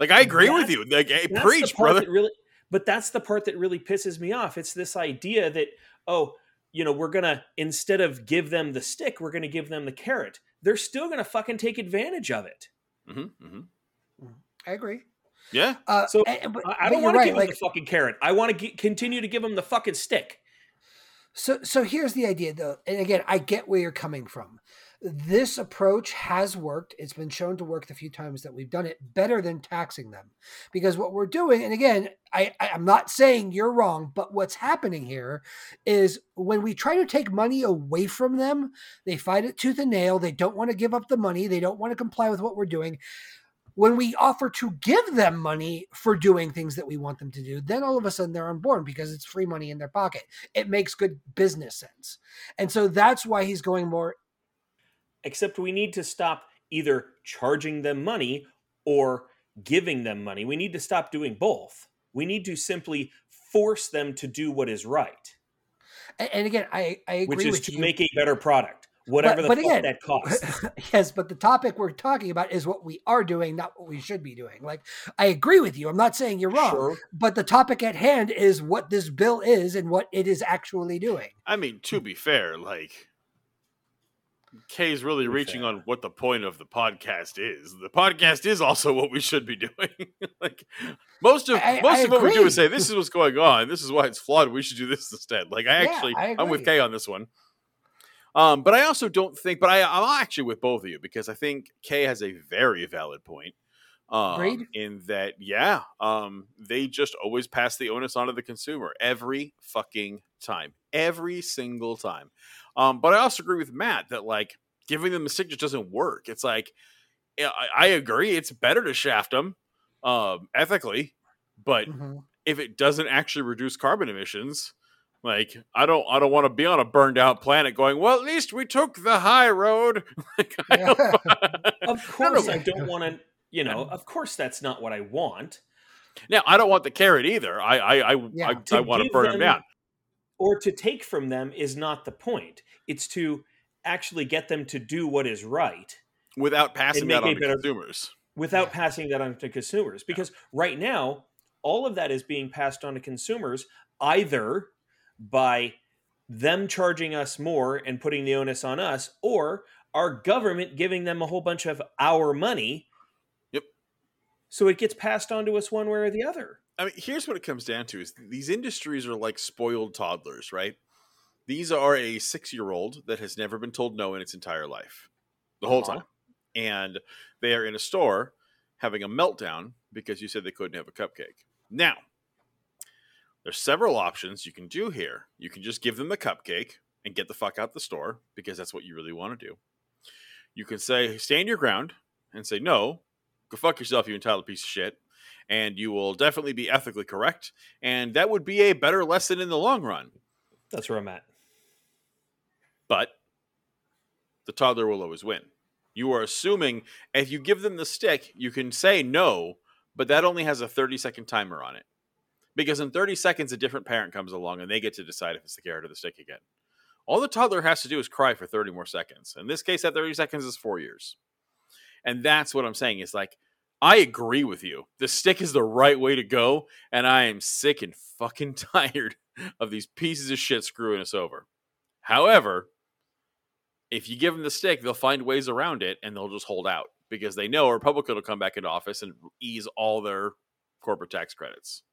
Like I agree with you. Like, hey, preach, brother. Really, but that's the part that really pisses me off. It's this idea that oh, you know, we're gonna instead of give them the stick, we're gonna give them the carrot. They're still gonna fucking take advantage of it. hmm hmm i agree Yeah, uh, So, and- but- I, I don't you're want to give like them the fucking carrot. I want to continue to give them the fucking stick. So so here's the idea though. And again, I get where you're coming from. This approach has worked. It's been shown to work the few times that we've done it better than taxing them. Because what we're doing, and again, I, I, I'm not saying you're wrong, but what's happening here is when we try to take money away from them, they fight it tooth and nail. They don't want to give up the money. They don't want to comply with what we're doing. When we offer to give them money for doing things that we want them to do, then all of a sudden they're on board because it's free money in their pocket it makes good business sense. And so that's why he's going more Except we need to stop either charging them money or giving them money. We need to stop doing both. We need to simply force them to do what is right, and, and again, I, I agree which is to you. make a better product, whatever but the fuck again- that costs. *laughs* yes, but the topic we're talking about is what we are doing, not what we should be doing. Like I agree with you. I'm not saying you're wrong, Sure. but the topic at hand is what this bill is and what it is actually doing. I mean, to be fair, like Kay's really be reaching fair. on what the point of the podcast is. The podcast is also what we should be *laughs* doing. like most of I- most I of what we do is say this is what's going on. This is why it's flawed. We should do this instead. Like I Yeah, actually, I I'm with agree. Kay on this one. Um, but I also don't think. But I, I'm actually with both of you because I think Kay has a very valid point. Um, in that, yeah, um, they just always pass the onus onto the consumer every fucking time, every single time. Um, but I also agree with Matt that like giving them the stick just doesn't work. It's like I, I agree, it's better to shaft them um, ethically, but Mhm. if it doesn't actually reduce carbon emissions, like I don't, I don't want to be on a burned out planet going. Well, at least we took the high road. *laughs* like, I don't- *laughs* Of I don't course. I don't want to. You know, of course, that's not what I want. Now, I don't want the carrot either. I I I, Yeah. I, I want to burn them them- down. Or to take from them is not the point. It's to actually get them to do what is right without passing that on to better- consumers. without passing that on to consumers. Because right now, all of that is being passed on to consumers either by them charging us more and putting the onus on us, or our government giving them a whole bunch of our money. Yep. So it gets passed on to us one way or the other. I mean, here's what it comes down to: is these industries are like spoiled toddlers, right? These are a six-year-old that has never been told no in its entire life, the whole Uh-huh. time, and they are in a store having a meltdown because you said they couldn't have a cupcake. Now, there's several options you can do here. You can just give them the cupcake and get the fuck out the store because that's what you really want to do. You can say, stand your ground and say, no, go fuck yourself, you entitled piece of shit. And you will definitely be ethically correct. And that would be a better lesson in the long run. That's where I'm at. But the toddler will always win. You are assuming if you give them the stick, you can say no, but that only has a 30 second timer on it. Because in 30 seconds, a different parent comes along and they get to decide if it's the carrot or the stick again. All the toddler has to do is cry for 30 more seconds. In this case, that 30 seconds is four years. And that's what I'm saying is like, I agree with you. The stick is the right way to go. And I am sick and fucking *laughs* tired of these pieces of shit screwing us over. However, if you give them the stick, they'll find ways around it and they'll just hold out because they know a Republican will come back into office and ease all their corporate tax credits.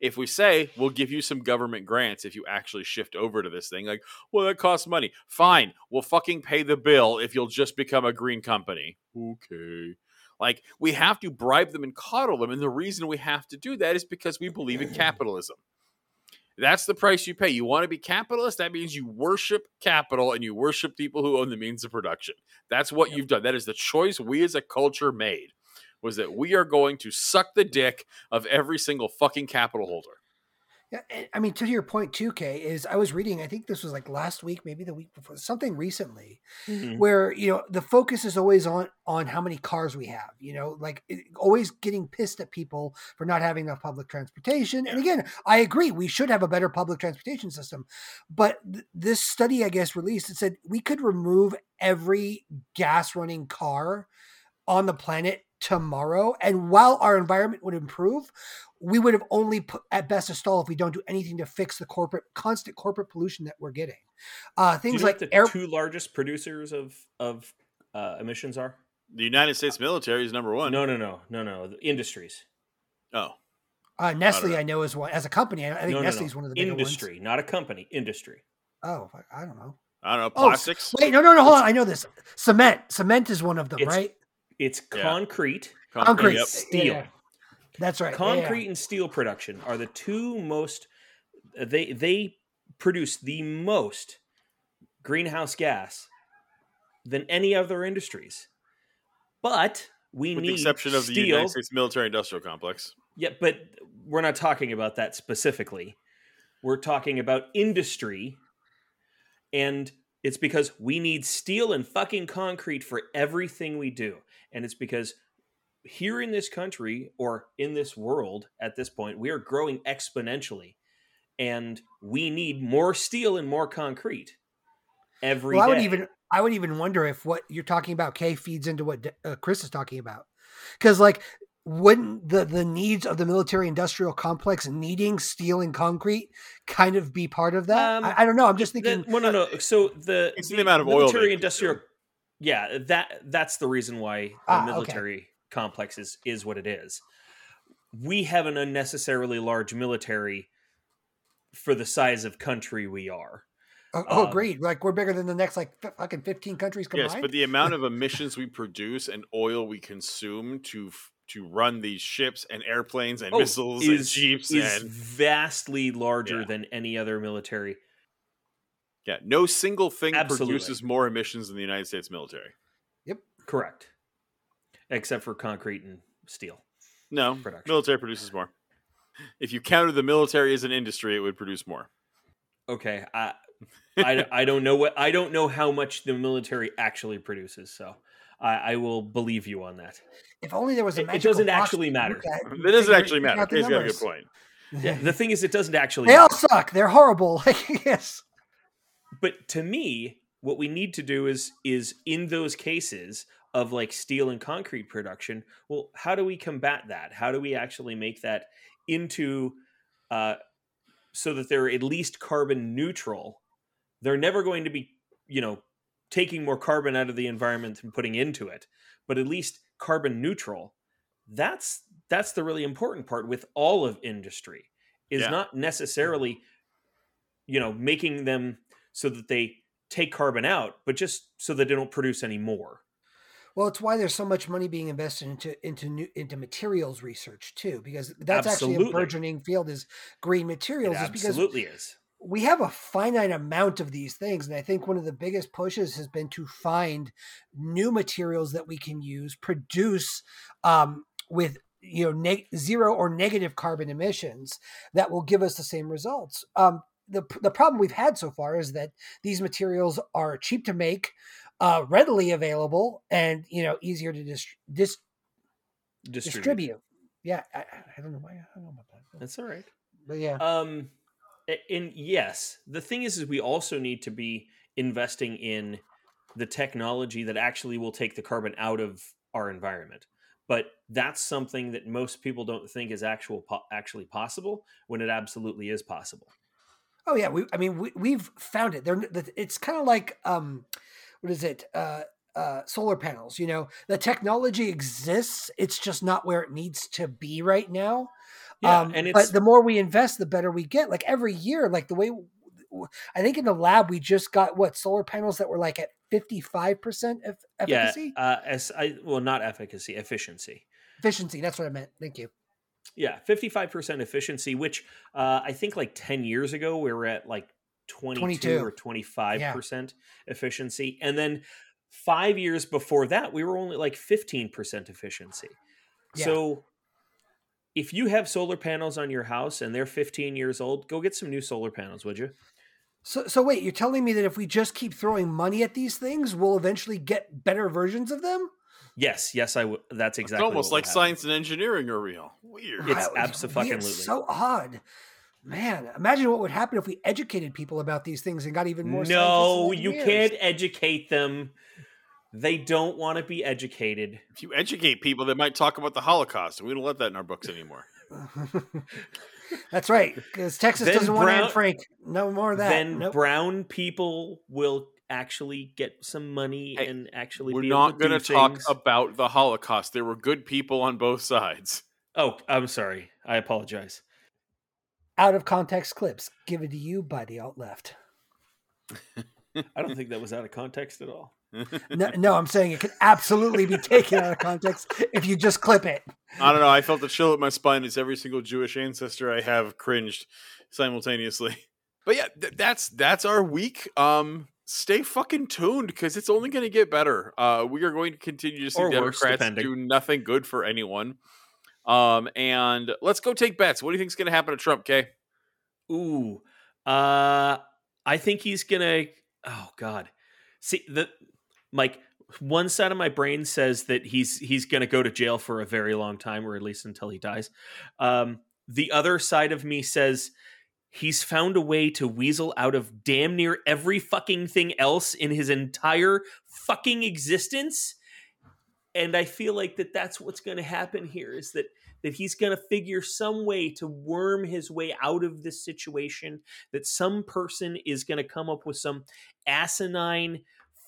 If we say we'll give you some government grants if you actually shift over to this thing, like, well, that costs money. Fine, we'll fucking pay the bill if you'll just become a green company. Okay. Like, we have to bribe them and coddle them. And the reason we have to do that is because we believe in *clears throat* capitalism. That's the price you pay. You want to be capitalist? That means you worship capital and you worship people who own the means of production. That's what you've done. That is the choice we as a culture made. Was that we are going to suck the dick of every single fucking capital holder. Yeah, I mean, to your point too, Kay, is I was reading. I think this was like last week, maybe the week before, something recently, Mhm. where you know the focus is always on on how many cars we have. You know, like it, always getting pissed at people for not having enough public transportation. And again, I agree, we should have a better public transportation system. But th- this study, I guess, released it said we could remove every gas running car on the planet tomorrow, and while our environment would improve, we would have only put at best a stall if we don't do anything to fix the corporate constant corporate pollution that we're getting. Uh, Do you things know like what the air. two largest producers of of uh, emissions are? The United States military is number one. No, no, no, no, no. The industries. Oh, Uh, Nestle, know. I know is one as a company. I I think no, no, Nestle no. is one of the bigger industry, not a company. Industry. Oh, I don't know. I don't know. Oh, Plastics. Wait, no, no, no. Hold on. I know this. Cement. Cement is one of them, right? It's Yeah. concrete. Concrete. Yep. Steel. Yeah. That's right. Yeah, yeah. concrete and steel production are the two most they they produce the most greenhouse gas than any other industries but we With need the exception of the United States military industrial complex. yeah but we're not talking about that specifically we're talking about industry and it's because we need steel and fucking concrete for everything we do. And it's because here in this country or in this world at this point we are growing exponentially. And we need more steel and more concrete every day. Well, I would even I would even wonder if what you're talking about, Kay, feeds into what uh, Chris is talking about, because like wouldn't the the needs of the military industrial complex needing steel and concrete kind of be part of that? Um, I, I don't know. I'm just The- thinking. no, no, no. So the, It's the amount of oil they military consume. industrial, yeah, that that's the reason why the Ah, okay. military complex is is what it is. We have an unnecessarily large military for the size of country we are. oh, oh, um, agreed. Like we're bigger than the next like f- fucking 15 countries combined. Yes, but the amount *laughs* of emissions we produce and oil we consume to f- to run these ships and airplanes and Oh, missiles and jeeps is and vastly larger Yeah. than any other military. yeah, no single thing Absolutely. produces more emissions than the United States military. Yep, correct. Except for concrete and steel. No, Production. military produces more. If you counted the military as an industry, it would produce more. Okay, uh, *laughs* I, I don't know what I don't know how much the military actually produces, so I, I will believe you on that. If only there was a It- it doesn't box actually matter. look at doesn't actually matter. out the Kay's got a good point. Yeah, the thing is, it doesn't actually. They all suck. They're horrible. *laughs* Like yes. but to me what we need to do is is in those cases of like steel and concrete production well how do we combat that how do we actually make that into uh so that they're at least carbon neutral they're never going to be you know taking more carbon out of the environment and putting into it but at least carbon neutral that's that's the really important part with all of industry is Yeah. not necessarily you know making them so that they take carbon out but just so that they don't produce any more Well, it's why there's so much money being invested into into new, into materials research too, because that's actually a burgeoning field is green it materials. is because absolutely is we have a finite amount of these things and i think one of the biggest pushes has been to find new materials that we can use produce um, with you know neg- zero or negative carbon emissions that will give us the same results. Um, the, the problem we've had so far is that these materials are cheap to make uh, readily available and you know easier to dis- dis- distribute. distribute. Yeah I, I don't know why i don't know about that. That's all right. But yeah. Um and yes the thing is is we also need to be investing in the technology that actually will take the carbon out of our environment but that's something that most people don't think is actual po- actually possible when it absolutely is possible Oh yeah, we. I mean, we, we've found it. They're. It's kind of like um, what is it? Uh, uh, solar panels. You know, the technology exists. It's just not where it needs to be right now. Yeah um, and it's but the more we invest, the better we get. Like every year, like the way I think in the lab we just got what solar panels that were like at fifty five percent efficacy yeah uh as i well not efficacy efficiency efficiency. That's what I meant. Thank you. Yeah, fifty-five percent efficiency, which uh, I think like ten years ago we were at like twenty-two 22. or twenty-five percent efficiency, and then five years before that we were only like fifteen percent efficiency. Yeah. So, if you have solar panels on your house and they're fifteen years old, go get some new solar panels, would you? So, so wait, you're telling me that if we just keep throwing money at these things, we'll eventually get better versions of them? Yes, yes, I would. That's exactly. It's almost what like happen. science and engineering are real. Weird. It's Wow, So odd. Man, imagine what would happen if we educated people about these things and got even more. No, you can't educate them. They don't want to be educated. If you educate people, they might talk about the Holocaust, and we don't let that in our books anymore. *laughs* That's right, because Texas Then doesn't want Anne Brown- Frank. No more of that. then Nope. brown people will actually get some money Hey, and actually We're be not able to going to talk about the Holocaust. There were good people on both sides. oh i'm sorry i apologize Out of context clips given to you by the alt left. *laughs* i don't think that was out of context at all No, no, I'm saying it could absolutely be taken out of context if you just clip it. I don't know. I felt a chill at my spine as every single Jewish ancestor I have cringed simultaneously. *laughs* But yeah, th- that's that's our week. Um, stay fucking tuned because it's only going to get better. Uh, we are going to continue to see Or Democrats depending. do nothing good for anyone. Um, and let's go take bets. What do you think is going to happen to Trump? Kay? ooh uh i think he's gonna oh god see the mike one side of my brain says that he's he's gonna go to jail for a very long time or at least until he dies. Um the other side of me says he's found a way to weasel out of damn near every fucking thing else in his entire fucking existence. And i feel like that that's what's going to happen here is that that he's going to figure some way to worm his way out of this situation that some person is going to come up with some asinine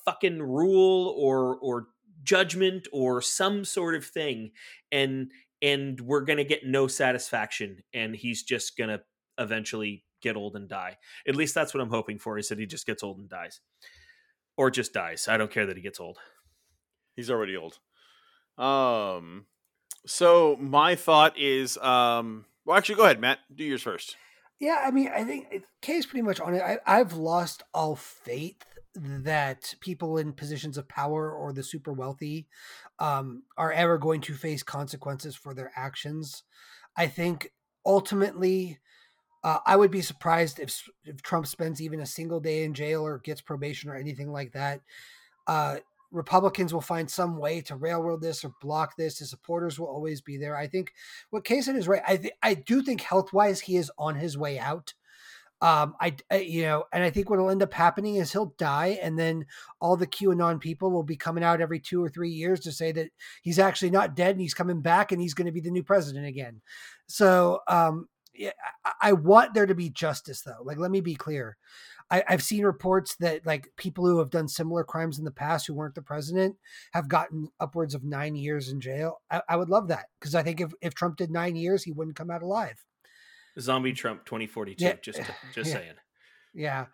fucking rule or or judgment or some sort of thing and and we're going to get no satisfaction and he's just going to eventually get old and die at least that's what i'm hoping for is that he just gets old and dies or just dies i don't care that he gets old He's already old. Um, so my thought is, um, well, actually, go ahead, Matt. Do yours first. Yeah, I mean, I think it- Kay's pretty much on it. I, I've lost all faith that people in positions of power or the super wealthy um, are ever going to face consequences for their actions. I think ultimately, Uh, I would be surprised if if Trump spends even a single day in jail or gets probation or anything like that. Uh, Republicans will find some way to railroad this or block this. His supporters will always be there. I think what Kaysen is right. I th- I do think health wise he is on his way out. Um, I, I, you know, and I think what will end up happening is he'll die, and then all the QAnon people will be coming out every two or three years to say that he's actually not dead and he's coming back and he's going to be the new president again. So, um, yeah, I, I want there to be justice, though. Like, let me be clear. I, have seen reports that like people who have done similar crimes in the past who weren't the president have gotten upwards of nine years in jail. I, I would love that because I think if, if Trump did nine years, he wouldn't come out alive. Zombie Trump 2042. Yeah. Just *laughs* just yeah. saying. Yeah.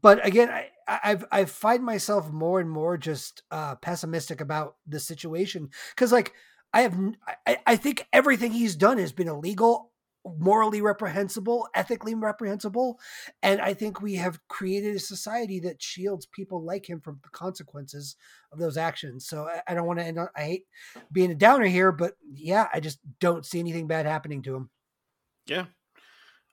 But again, I, I've I find myself more and more just uh, pessimistic about the situation because, like, I have I, I think everything he's done has been illegal, morally reprehensible, ethically reprehensible, and I think we have created a society that shields people like him from the consequences of those actions. So I, I don't want to end. On, I hate being a downer here, but yeah, I just don't see anything bad happening to him. Yeah,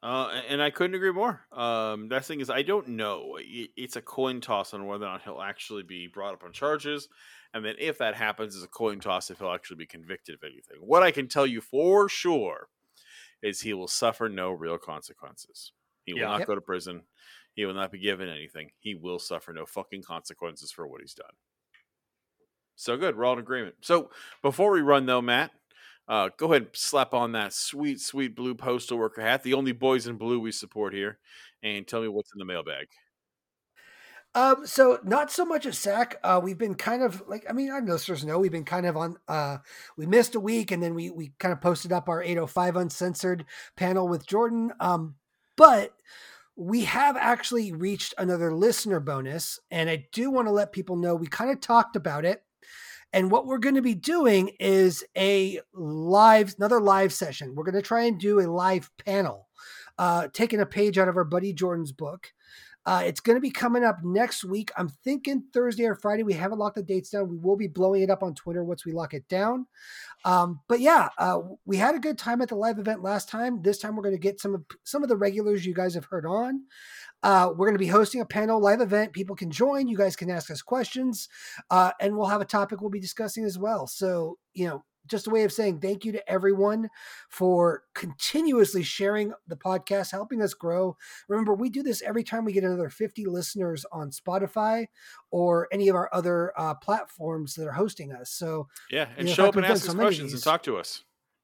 uh, and I couldn't agree more. Um, that thing is, I don't know. It's a coin toss on whether or not he'll actually be brought up on charges, and then if that happens, it's a coin toss if he'll actually be convicted of anything. What I can tell you for sure is he will suffer no real consequences. He will yeah. not yep. go to prison. He will not be given anything. He will suffer no fucking consequences for what he's done. So good. We're all in agreement. So before we run, though, Matt, uh, go ahead slap on that sweet, sweet blue postal worker hat, the only boys in blue we support here, and tell me what's in the mailbag. Um, so not so much a sack. Uh, we've been kind of like, I mean, our listeners know we've been kind of on, uh, we missed a week and then we, we kind of posted up our 805 uncensored panel with Jordan. Um, but we have actually reached another listener bonus. And I do want to let people know we kind of talked about it and what we're going to be doing is a live, another live session. We're going to try and do a live panel, uh, taking a page out of our buddy Jordan's book. Uh, it's going to be coming up next week. I'm thinking Thursday or Friday. We haven't locked the dates down. We will be blowing it up on Twitter once we lock it down. Um, but yeah, uh, we had a good time at the live event last time. This time we're going to get some of some of the regulars you guys have heard on. Uh, we're going to be hosting a panel live event. People can join. You guys can ask us questions, uh, and we'll have a topic we'll be discussing as well. So, you know, just a way of saying thank you to everyone for continuously sharing the podcast, helping us grow. Remember, we do this every time we get another 50 listeners on Spotify or any of our other uh, platforms that are hosting us. So, yeah, and you know, show up and ask us questions and talk to us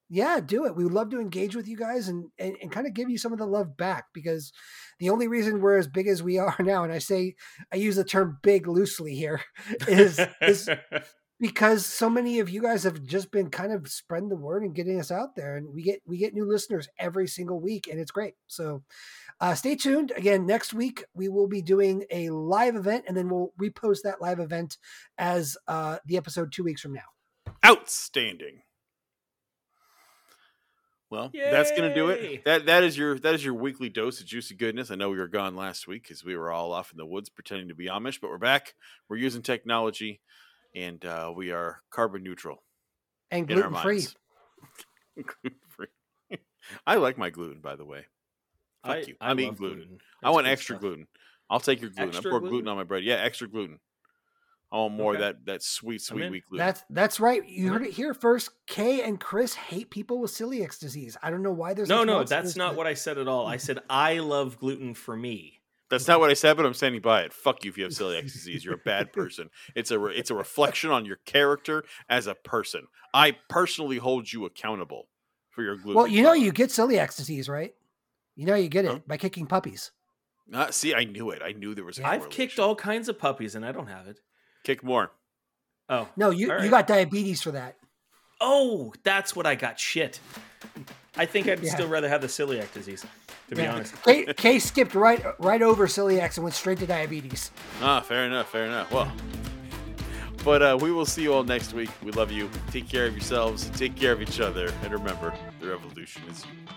yeah do it we would love to engage with you guys and, and and kind of give you some of the love back because the only reason we're as big as we *laughs* are now and i say i use the term big loosely here is is *laughs* because so many of you guys have just been kind of spreading the word and getting us out there and we get we get new listeners every single week and it's great. So uh, stay tuned. Again next week we will be doing a live event and then we'll repost that live event as uh, the episode two weeks from now. Outstanding well, Yay! that's gonna do it. That that is your that is your weekly dose of juicy goodness. I know we were gone last week because we were all off in the woods pretending to be Amish, but we're back. We're using technology, and uh, we are carbon neutral and gluten free. gluten free. I like my gluten, by the way. Fuck I, you. I'm eating gluten. gluten. I want extra stuff. gluten. I'll take your gluten. Extra I pour gluten? gluten on my bread. Yeah, extra gluten. I want more okay. that that sweet, sweet weak gluten. That's that's right. You heard it here first. Kay and Chris hate people with celiac disease. I don't know why there's no, no. That's not what I said at all. I *laughs* said I love gluten for me. That's not what I said, but I'm standing by it. Fuck you if you have celiac disease. You're a bad *laughs* person. It's a re- it's a reflection on your character as a person. I personally hold you accountable for your gluten. Well, you know you get celiac disease, right? You know you get it huh? by kicking puppies. Uh, see, I knew it. I knew there was. I've kicked all kinds of puppies, and I don't have it. Kick more. Oh. No, you right. you got diabetes for that. Oh, that's what I got. Shit. I think I'd yeah. still rather have the celiac disease, to yeah. be honest. Kay, Kay skipped right right over celiac and went straight to diabetes. Ah, fair enough, fair enough. Well, but uh, we will see you all next week. We love you. Take care of yourselves. Take care of each other. And remember, the revolution is you.